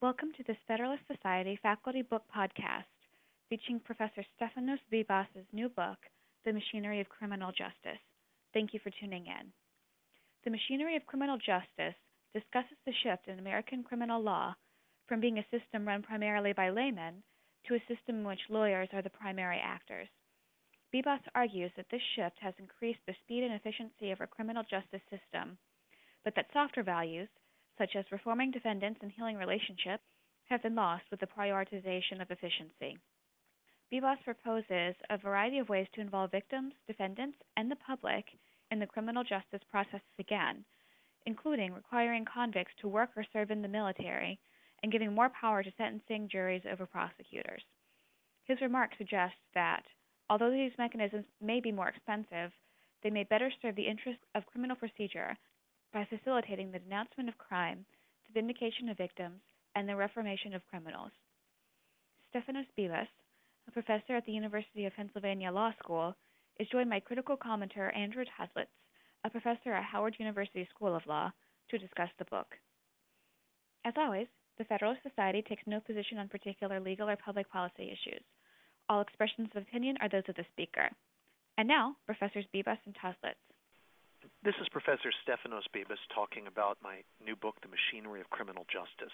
Welcome to this Federalist Society Faculty Book Podcast featuring Professor Stefanos Bibas' new book, The Machinery of Criminal Justice. Thank you for tuning in. The Machinery of Criminal Justice discusses the shift in American criminal law from being a system run primarily by laymen to a system in which lawyers are the primary actors. Bibas argues that this shift has increased the speed and efficiency of our criminal justice system, but that softer values, such as reforming defendants and healing relationships, have been lost with the prioritization of efficiency. Bibas proposes a variety of ways to involve victims, defendants, and the public in the criminal justice process again, including requiring convicts to work or serve in the military and giving more power to sentencing juries over prosecutors. His remarks suggest that, although these mechanisms may be more expensive, they may better serve the interests of criminal procedure by facilitating the denouncement of crime, the vindication of victims, and the reformation of criminals. Stefanos Bibas, a professor at the University of Pennsylvania Law School, is joined by critical commentator Andrew Taslitz, a professor at Howard University School of Law, to discuss the book. As always, the Federalist Society takes no position on particular legal or public policy issues. All expressions of opinion are those of the speaker. And now, Professors Bibas and Taslitz. This is Professor Stefanos Bibas talking about my new book, The Machinery of Criminal Justice.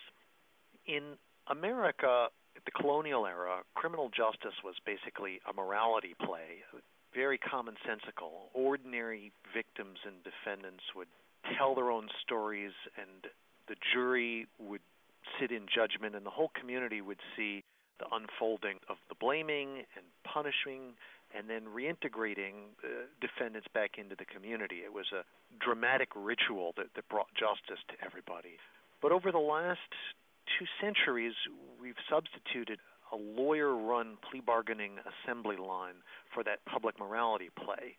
In America, at the colonial era, criminal justice was basically a morality play, very commonsensical. Ordinary victims and defendants would tell their own stories, and the jury would sit in judgment, and the whole community would see the unfolding of the blaming and punishing and then reintegrating uh, defendants back into the community. It was a dramatic ritual that, that brought justice to everybody. But over the last two centuries, we've substituted a lawyer run plea bargaining assembly line for that public morality play.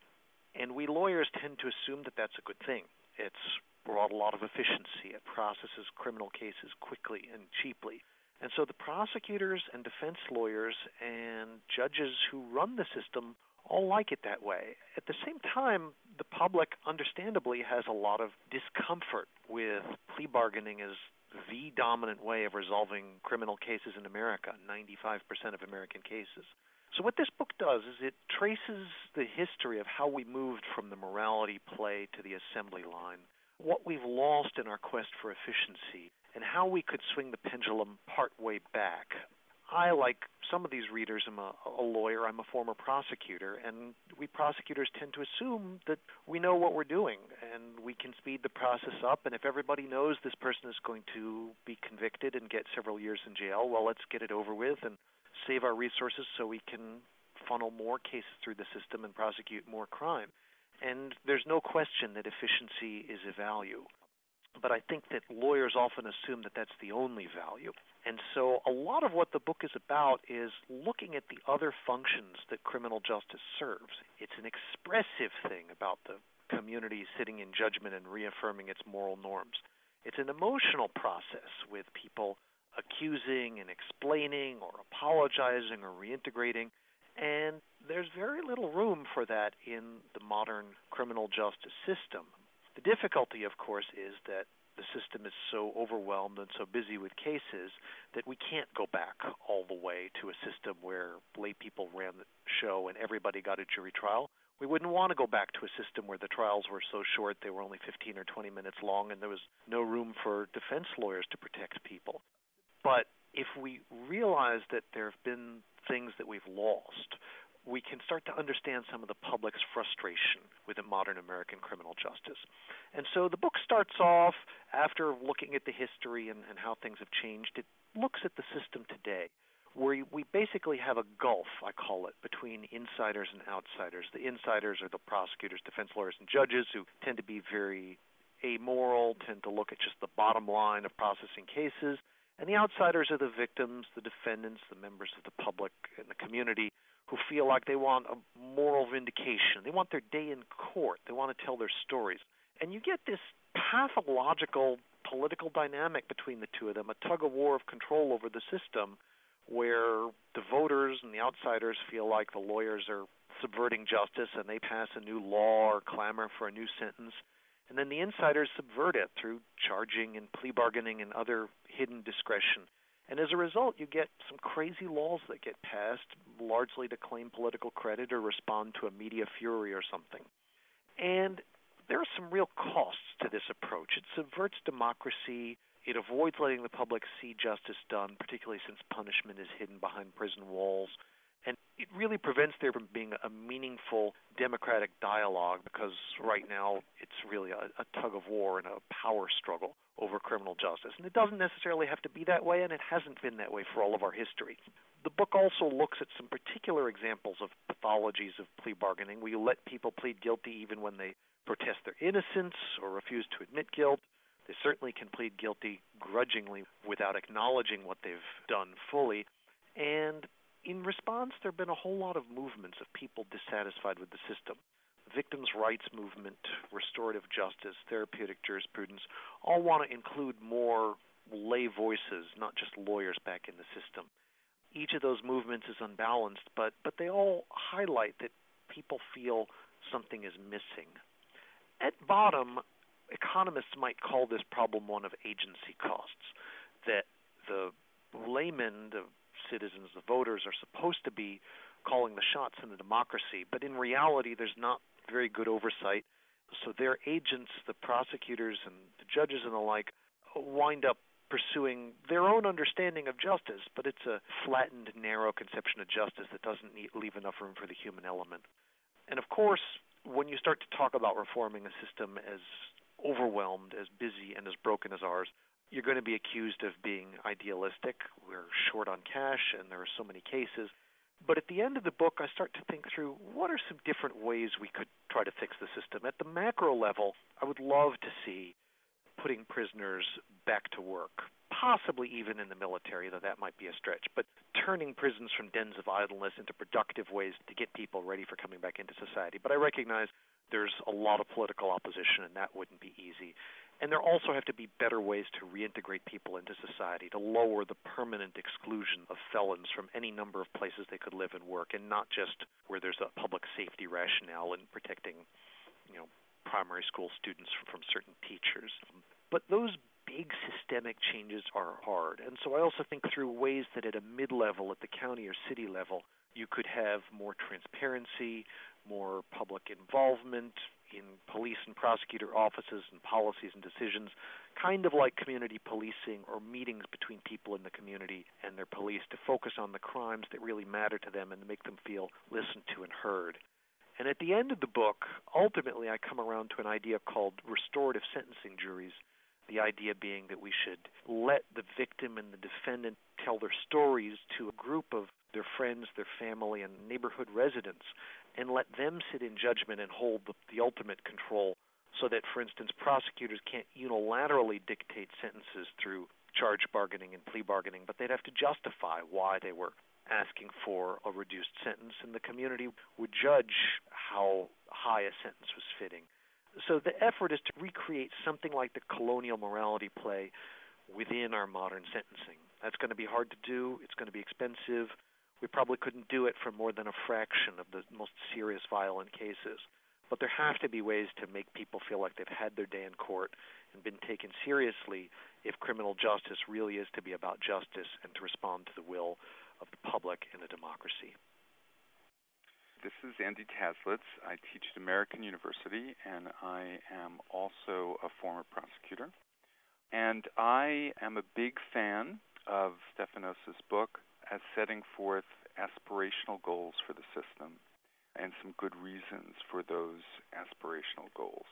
And we lawyers tend to assume that that's a good thing. It's brought a lot of efficiency. It processes criminal cases quickly and cheaply. And so the prosecutors and defense lawyers and judges who run the system all like it that way. At the same time, the public understandably has a lot of discomfort with plea bargaining as the dominant way of resolving criminal cases in America, 95% of American cases. So, what this book does is it traces the history of how we moved from the morality play to the assembly line, what we've lost in our quest for efficiency, and how we could swing the pendulum part way back. I, like some of these readers, am a, a lawyer. I'm a former prosecutor, and we prosecutors tend to assume that we know what we're doing and we can speed the process up. And if everybody knows this person is going to be convicted and get several years in jail, well, let's get it over with and save our resources so we can funnel more cases through the system and prosecute more crime. And there's no question that efficiency is a value but I think that lawyers often assume that that's the only value. And so a lot of what the book is about is looking at the other functions that criminal justice serves. It's an expressive thing about the community sitting in judgment and reaffirming its moral norms. It's an emotional process with people accusing and explaining or apologizing or reintegrating. And there's very little room for that in the modern criminal justice system. The difficulty, of course, is that the system is so overwhelmed and so busy with cases that we can't go back all the way to a system where lay people ran the show and everybody got a jury trial. We wouldn't want to go back to a system where the trials were so short they were only 15 or 20 minutes long and there was no room for defense lawyers to protect people. But if we realize that there have been things that we've lost, we can start to understand some of the public's frustration with the modern American criminal justice. And so the book starts off after looking at the history and, and how things have changed. It looks at the system today, where we basically have a gulf, I call it, between insiders and outsiders. The insiders are the prosecutors, defense lawyers, and judges who tend to be very amoral, tend to look at just the bottom line of processing cases. And the outsiders are the victims, the defendants, the members of the public and the community who feel like they want a moral vindication. They want their day in court. They want to tell their stories. And you get this pathological political dynamic between the two of them, a tug of war of control over the system where the voters and the outsiders feel like the lawyers are subverting justice and they pass a new law or clamor for a new sentence. And then the insiders subvert it through charging and plea bargaining and other hidden discretion. And as a result, you get some crazy laws that get passed, largely to claim political credit or respond to a media fury or something. And there are some real costs to this approach. It subverts democracy. It avoids letting the public see justice done, particularly since punishment is hidden behind prison walls. It really prevents there from being a meaningful democratic dialogue because right now it's really a, a tug of war and a power struggle over criminal justice. And it doesn't necessarily have to be that way, and it hasn't been that way for all of our history. The book also looks at some particular examples of pathologies of plea bargaining where you let people plead guilty even when they protest their innocence or refuse to admit guilt. They certainly can plead guilty grudgingly without acknowledging what they've done fully. And in response, there have been a whole lot of movements of people dissatisfied with the system. Victims' rights movement, restorative justice, therapeutic jurisprudence all want to include more lay voices, not just lawyers back in the system. Each of those movements is unbalanced, but, but they all highlight that people feel something is missing. At bottom, economists might call this problem one of agency costs, that the layman, the citizens, the voters, are supposed to be calling the shots in the democracy, but in reality, there's not very good oversight. So their agents, the prosecutors and the judges and the like, wind up pursuing their own understanding of justice, but it's a flattened, narrow conception of justice that doesn't leave enough room for the human element. And of course, when you start to talk about reforming a system as overwhelmed, as busy, and as broken as ours, you're going to be accused of being idealistic. We're short on cash, and there are so many cases. But at the end of the book, I start to think through what are some different ways we could try to fix the system. At the macro level, I would love to see putting prisoners back to work, possibly even in the military, though that might be a stretch, but turning prisons from dens of idleness into productive ways to get people ready for coming back into society. But I recognize there's a lot of political opposition, and that wouldn't be easy. And there also have to be better ways to reintegrate people into society, to lower the permanent exclusion of felons from any number of places they could live and work, and not just where there's a public safety rationale in protecting, you know, primary school students from, certain teachers. But those big systemic changes are hard. And so I also think through ways that at a mid level, at the county or city level, you could have more transparency, more public involvement, in police and prosecutor offices and policies and decisions, kind of like community policing or meetings between people in the community and their police to focus on the crimes that really matter to them and make them feel listened to and heard. And at the end of the book, ultimately, I come around to an idea called restorative sentencing juries. The idea being that we should let the victim and the defendant tell their stories to a group of their friends, their family, and neighborhood residents and let them sit in judgment and hold the, the ultimate control so that, for instance, prosecutors can't unilaterally dictate sentences through charge bargaining and plea bargaining, but they'd have to justify why they were asking for a reduced sentence, and the community would judge how high a sentence was fitting. So the effort is to recreate something like the colonial morality play within our modern sentencing. That's going to be hard to do, it's going to be expensive, we probably couldn't do it for more than a fraction of the most serious violent cases. But there have to be ways to make people feel like they've had their day in court and been taken seriously if criminal justice really is to be about justice and to respond to the will of the public in a democracy. This is Andy Taslitz. I teach at American University, and I am also a former prosecutor. And I am a big fan of Stefanos's book, as setting forth aspirational goals for the system and some good reasons for those aspirational goals.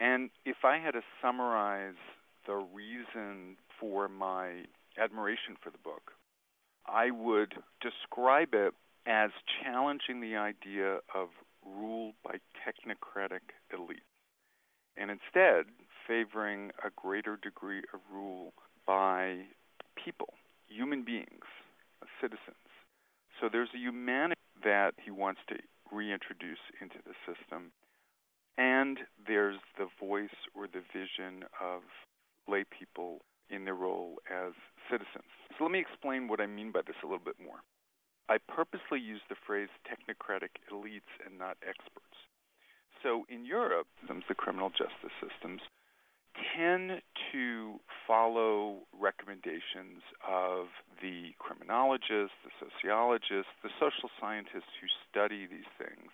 And if I had to summarize the reason for my admiration for the book, I would describe it the idea of rule by technocratic elites and instead favoring a greater degree of rule by people, human beings, citizens. So there's a humanity that he wants to reintroduce into the system. And there's the voice or the vision of lay people in their role as citizens. So let me explain what I mean by this a little bit more. I purposely use the phrase technocratic elites and not experts. So in Europe, the criminal justice systems tend to follow recommendations of the criminologists, the sociologists, the social scientists who study these things.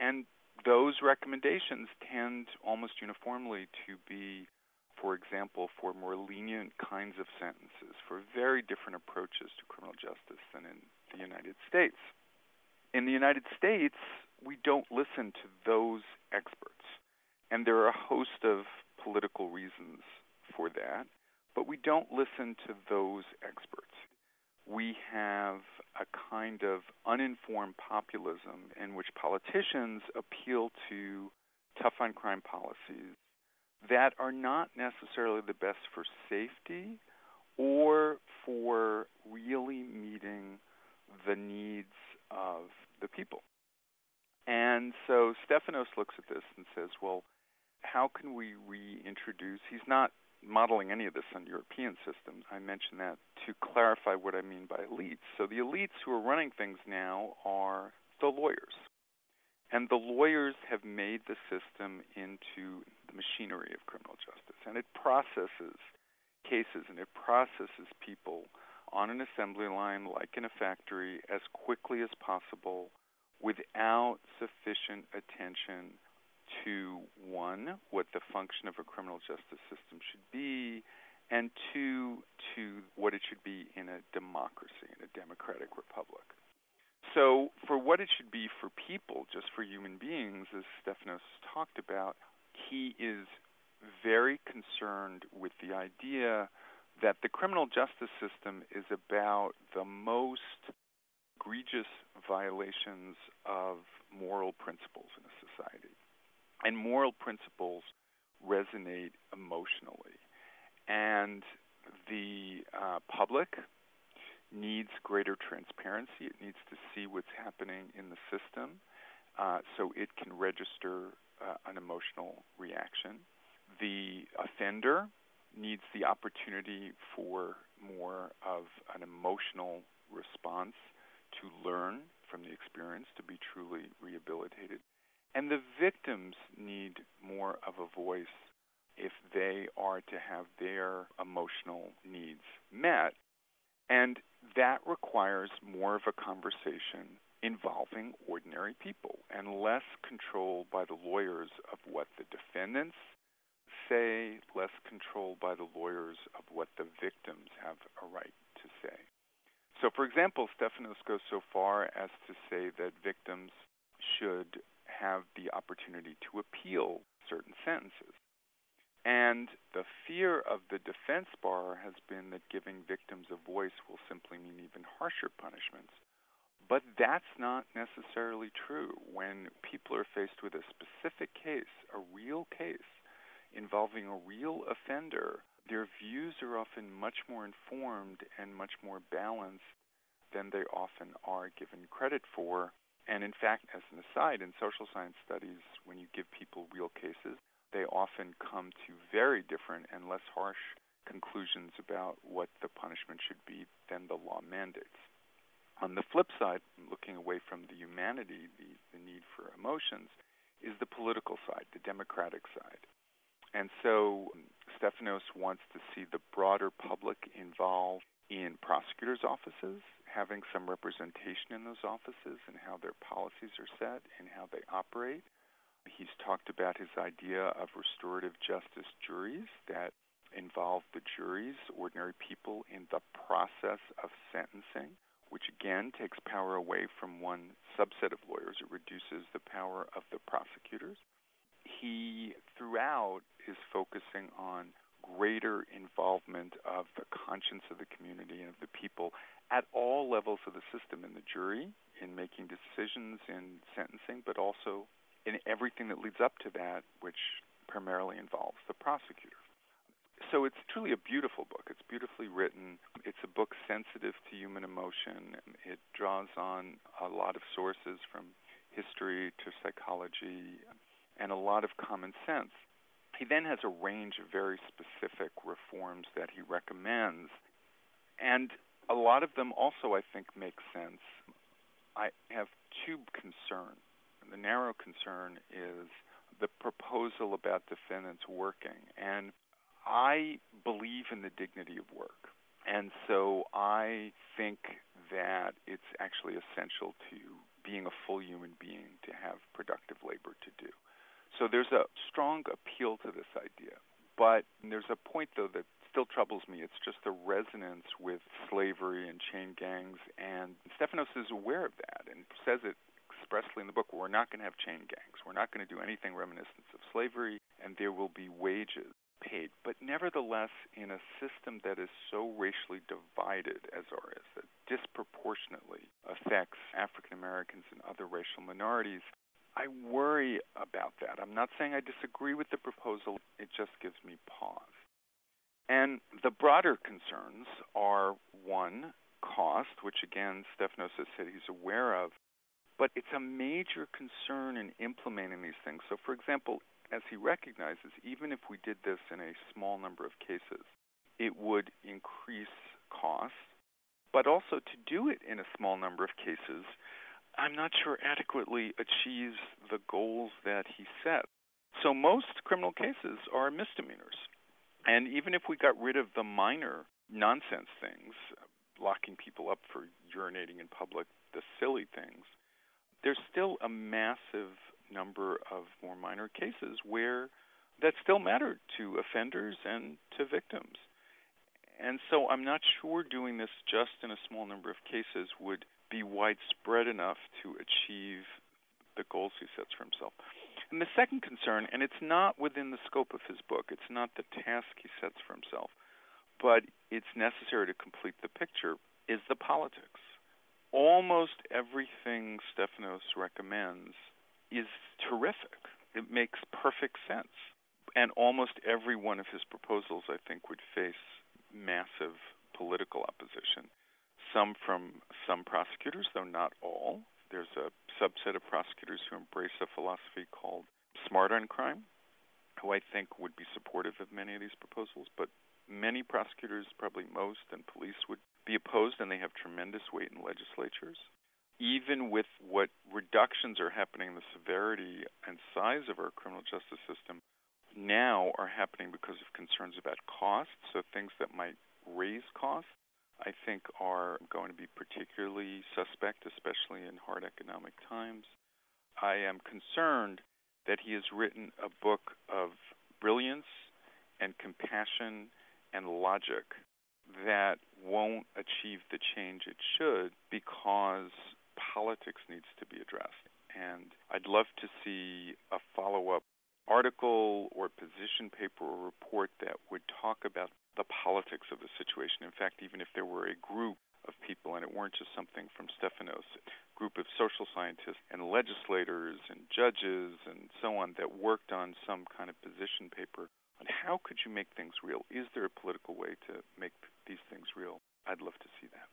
And those recommendations tend almost uniformly to be, for example, for more lenient kinds of sentences, for very different approaches to criminal justice than in the United States. In the United States, we don't listen to those experts. And there are a host of political reasons for that, but we don't listen to those experts. We have a kind of uninformed populism in which politicians appeal to tough on crime policies that are not necessarily the best for safety or for really meeting the needs of the people. And so Stefanos looks at this and says, well, how can we reintroduce? He's not modeling any of this on European systems. I mention that to clarify what I mean by elites. So the elites who are running things now are the lawyers. And the lawyers have made the system into the machinery of criminal justice. And it processes cases and it processes people on an assembly line, like in a factory, as quickly as possible without sufficient attention to one, what the function of a criminal justice system should be, and two, to what it should be in a democracy, in a democratic republic. So, for what it should be for people, just for human beings, as Stefanos talked about, he is very concerned with the idea that the criminal justice system is about the most egregious violations of moral principles in a society. And moral principles resonate emotionally. And the uh, public needs greater transparency. It needs to see what's happening in the system uh, so it can register uh, an emotional reaction. The offender needs the opportunity for more of an emotional response to learn from the experience to be truly rehabilitated. And the victims need more of a voice if they are to have their emotional needs met. And that requires more of a conversation involving ordinary people and less control by the lawyers of what the defendants say, less control by the lawyers of what the victims have a right to say. So, for example, Stefanos goes so far as to say that victims should have the opportunity to appeal certain sentences. And the fear of the defense bar has been that giving victims a voice will simply mean even harsher punishments. But that's not necessarily true. When people are faced with a specific case, a real case, involving a real offender, their views are often much more informed and much more balanced than they often are given credit for. And in fact, as an aside, in social science studies, when you give people real cases, they often come to very different and less harsh conclusions about what the punishment should be than the law mandates. On the flip side, looking away from the humanity, the, the need for emotions, is the political side, the democratic side. And so Stefanos wants to see the broader public involved in prosecutors' offices, having some representation in those offices and how their policies are set and how they operate. He's talked about his idea of restorative justice juries that involve the juries, ordinary people, in the process of sentencing, which again takes power away from one subset of lawyers. It reduces the power of the prosecutors he throughout is focusing on greater involvement of the conscience of the community and of the people at all levels of the system in the jury in making decisions in sentencing but also in everything that leads up to that which primarily involves the prosecutor. So it's truly a beautiful book. It's beautifully written. It's a book sensitive to human emotion. It draws on a lot of sources from history to psychology and a lot of common sense. He then has a range of very specific reforms that he recommends, and a lot of them also, I think, make sense. I have two concerns the narrow concern is the proposal about defendants working. And I believe in the dignity of work. And so I think that it's actually essential to being a full human being to have productive labor to do. So there's a strong appeal to this idea. But there's a point, though, that still troubles me. It's just the resonance with slavery and chain gangs. And Stefanos is aware of that and says it expressly in the book. We're not going to have chain gangs. We're not going to do anything reminiscent of slavery, and there will be wages paid. But nevertheless, in a system that is so racially divided as ours, that disproportionately affects African Americans and other racial minorities, I worry about that. I'm not saying I disagree with the proposal, it just gives me pause. And the broader concerns are one, cost, which again, Stefanos has said he's aware of, but it's a major concern in implementing these things. So, for example, as he recognizes, even if we did this in a small number of cases, it would increase costs, but also to do it in a small number of cases, I'm not sure adequately achieves the goals that he set. So most criminal cases are misdemeanors. And even if we got rid of the minor nonsense things, locking people up for urinating in public, the silly things, there's still a massive number of more minor cases where that still matter to offenders and to victims. And so I'm not sure doing this just in a small number of cases would be widespread enough to achieve the goals he sets for himself. And the second concern, and it's not within the scope of his book, it's not the task he sets for himself, but it's necessary to complete the picture, is the politics. Almost everything Stefanos recommends is terrific. It makes perfect sense. And almost every one of his proposals, I think, would face massive political opposition. Some from some prosecutors, though not all. There's a subset of prosecutors who embrace a philosophy called smart on crime, who I think would be supportive of many of these proposals. But many prosecutors, probably most, and police would be opposed, and they have tremendous weight in legislatures even with what reductions are happening in the severity and size of our criminal justice system now are happening because of concerns about costs. So things that might raise costs, I think, are going to be particularly suspect, especially in hard economic times. I am concerned that he has written a book of brilliance and compassion and logic that won't achieve the change it should because politics needs to be addressed. And I'd love to see a follow up article or position paper or report that would talk about the politics of the situation. In fact, even if there were a group of people and it weren't just something from Stefanos, a group of social scientists and legislators and judges and so on that worked on some kind of position paper on how could you make things real? Is there a political way to make these things real? I'd love to see that.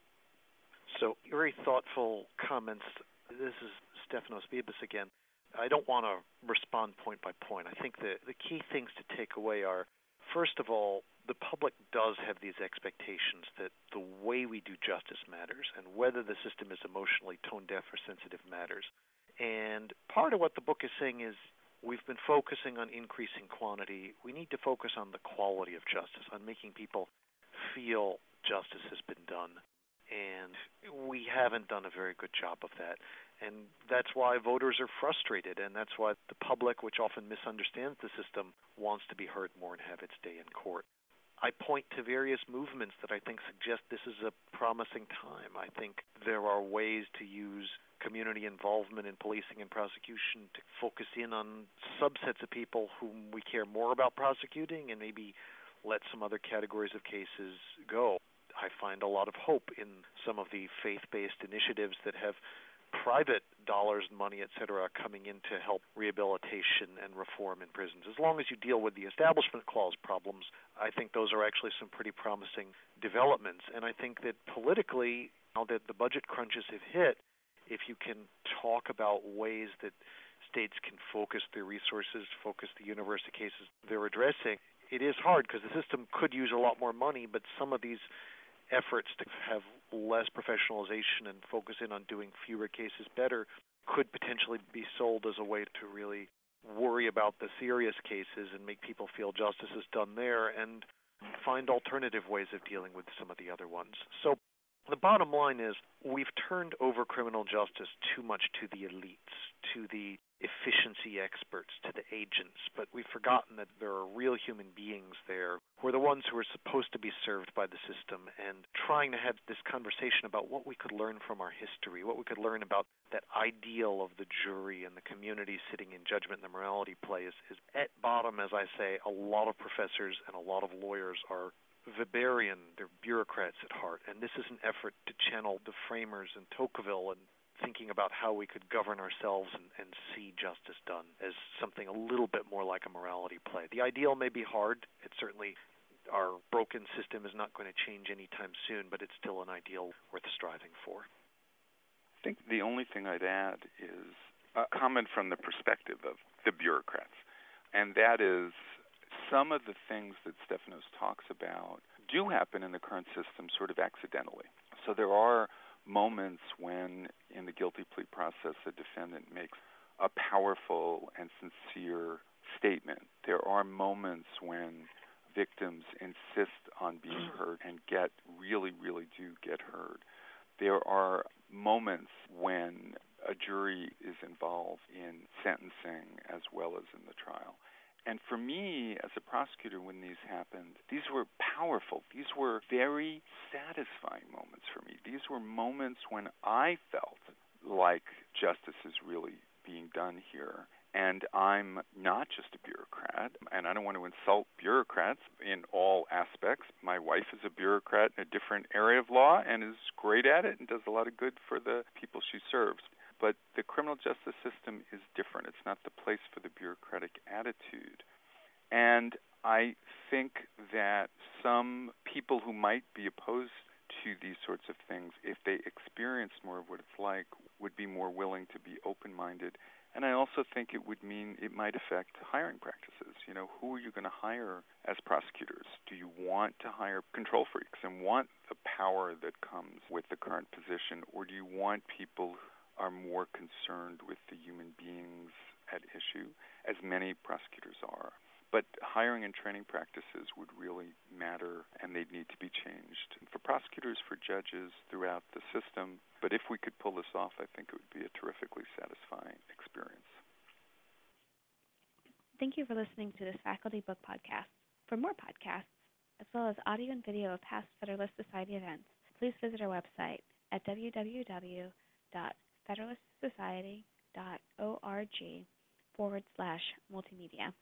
So, very thoughtful comments. This is Stefanos Bibas again. I don't want to respond point by point. I think the, the key things to take away are first of all, the public does have these expectations that the way we do justice matters and whether the system is emotionally tone deaf or sensitive matters. And part of what the book is saying is we've been focusing on increasing quantity. We need to focus on the quality of justice, on making people feel justice has been done and we haven't done a very good job of that. And that's why voters are frustrated, and that's why the public, which often misunderstands the system, wants to be heard more and have its day in court. I point to various movements that I think suggest this is a promising time. I think there are ways to use community involvement in policing and prosecution to focus in on subsets of people whom we care more about prosecuting and maybe let some other categories of cases go. I find a lot of hope in some of the faith-based initiatives that have private dollars and money, et cetera, coming in to help rehabilitation and reform in prisons. As long as you deal with the Establishment Clause problems, I think those are actually some pretty promising developments. And I think that politically, now that the budget crunches have hit, if you can talk about ways that states can focus their resources, focus the universe of cases they're addressing, it is hard because the system could use a lot more money, but some of these efforts to have less professionalization and focus in on doing fewer cases better could potentially be sold as a way to really worry about the serious cases and make people feel justice is done there and find alternative ways of dealing with some of the other ones. So the bottom line is we've turned over criminal justice too much to the elites, to the efficiency experts, to the agents, but we've forgotten that there are real human beings there who are the ones who are supposed to be served by the system and trying to have this conversation about what we could learn from our history, what we could learn about that ideal of the jury and the community sitting in judgment and the morality play is, is at bottom, as I say, a lot of professors and a lot of lawyers are Weberian, they're bureaucrats at heart, and this is an effort to channel the framers in Tocqueville and thinking about how we could govern ourselves and, and see justice done as something a little bit more like a morality play. The ideal may be hard. It certainly our broken system is not going to change anytime soon, but it's still an ideal worth striving for. I think the only thing I'd add is a comment from the perspective of the bureaucrats, and that is some of the things that Stefanos talks about do happen in the current system sort of accidentally. So there are moments when, in the guilty plea process, a defendant makes a powerful and sincere statement. There are moments when victims insist on being mm. heard and get really, really do get heard. There are moments when a jury is involved in sentencing as well as in the trial. And for me, as a prosecutor, when these happened, these were powerful. These were very satisfying moments for me. These were moments when I felt like justice is really being done here. And I'm not just a bureaucrat, and I don't want to insult bureaucrats in all aspects. My wife is a bureaucrat in a different area of law and is great at it and does a lot of good for the people she serves. But the criminal justice system is different. It's not the place for the bureaucratic attitude. And I think that some people who might be opposed to these sorts of things, if they experienced more of what it's like, would be more willing to be open minded. And I also think it would mean it might affect hiring practices. You know, who are you going to hire as prosecutors? Do you want to hire control freaks and want the power that comes with the current position, or do you want people are more concerned with the human beings at issue, as many prosecutors are. But hiring and training practices would really matter and they'd need to be changed for prosecutors, for judges throughout the system. But if we could pull this off, I think it would be a terrifically satisfying experience. Thank you for listening to this Faculty Book Podcast. For more podcasts, as well as audio and video of past Federalist Society events, please visit our website at www federalistsociety.org forward slash multimedia.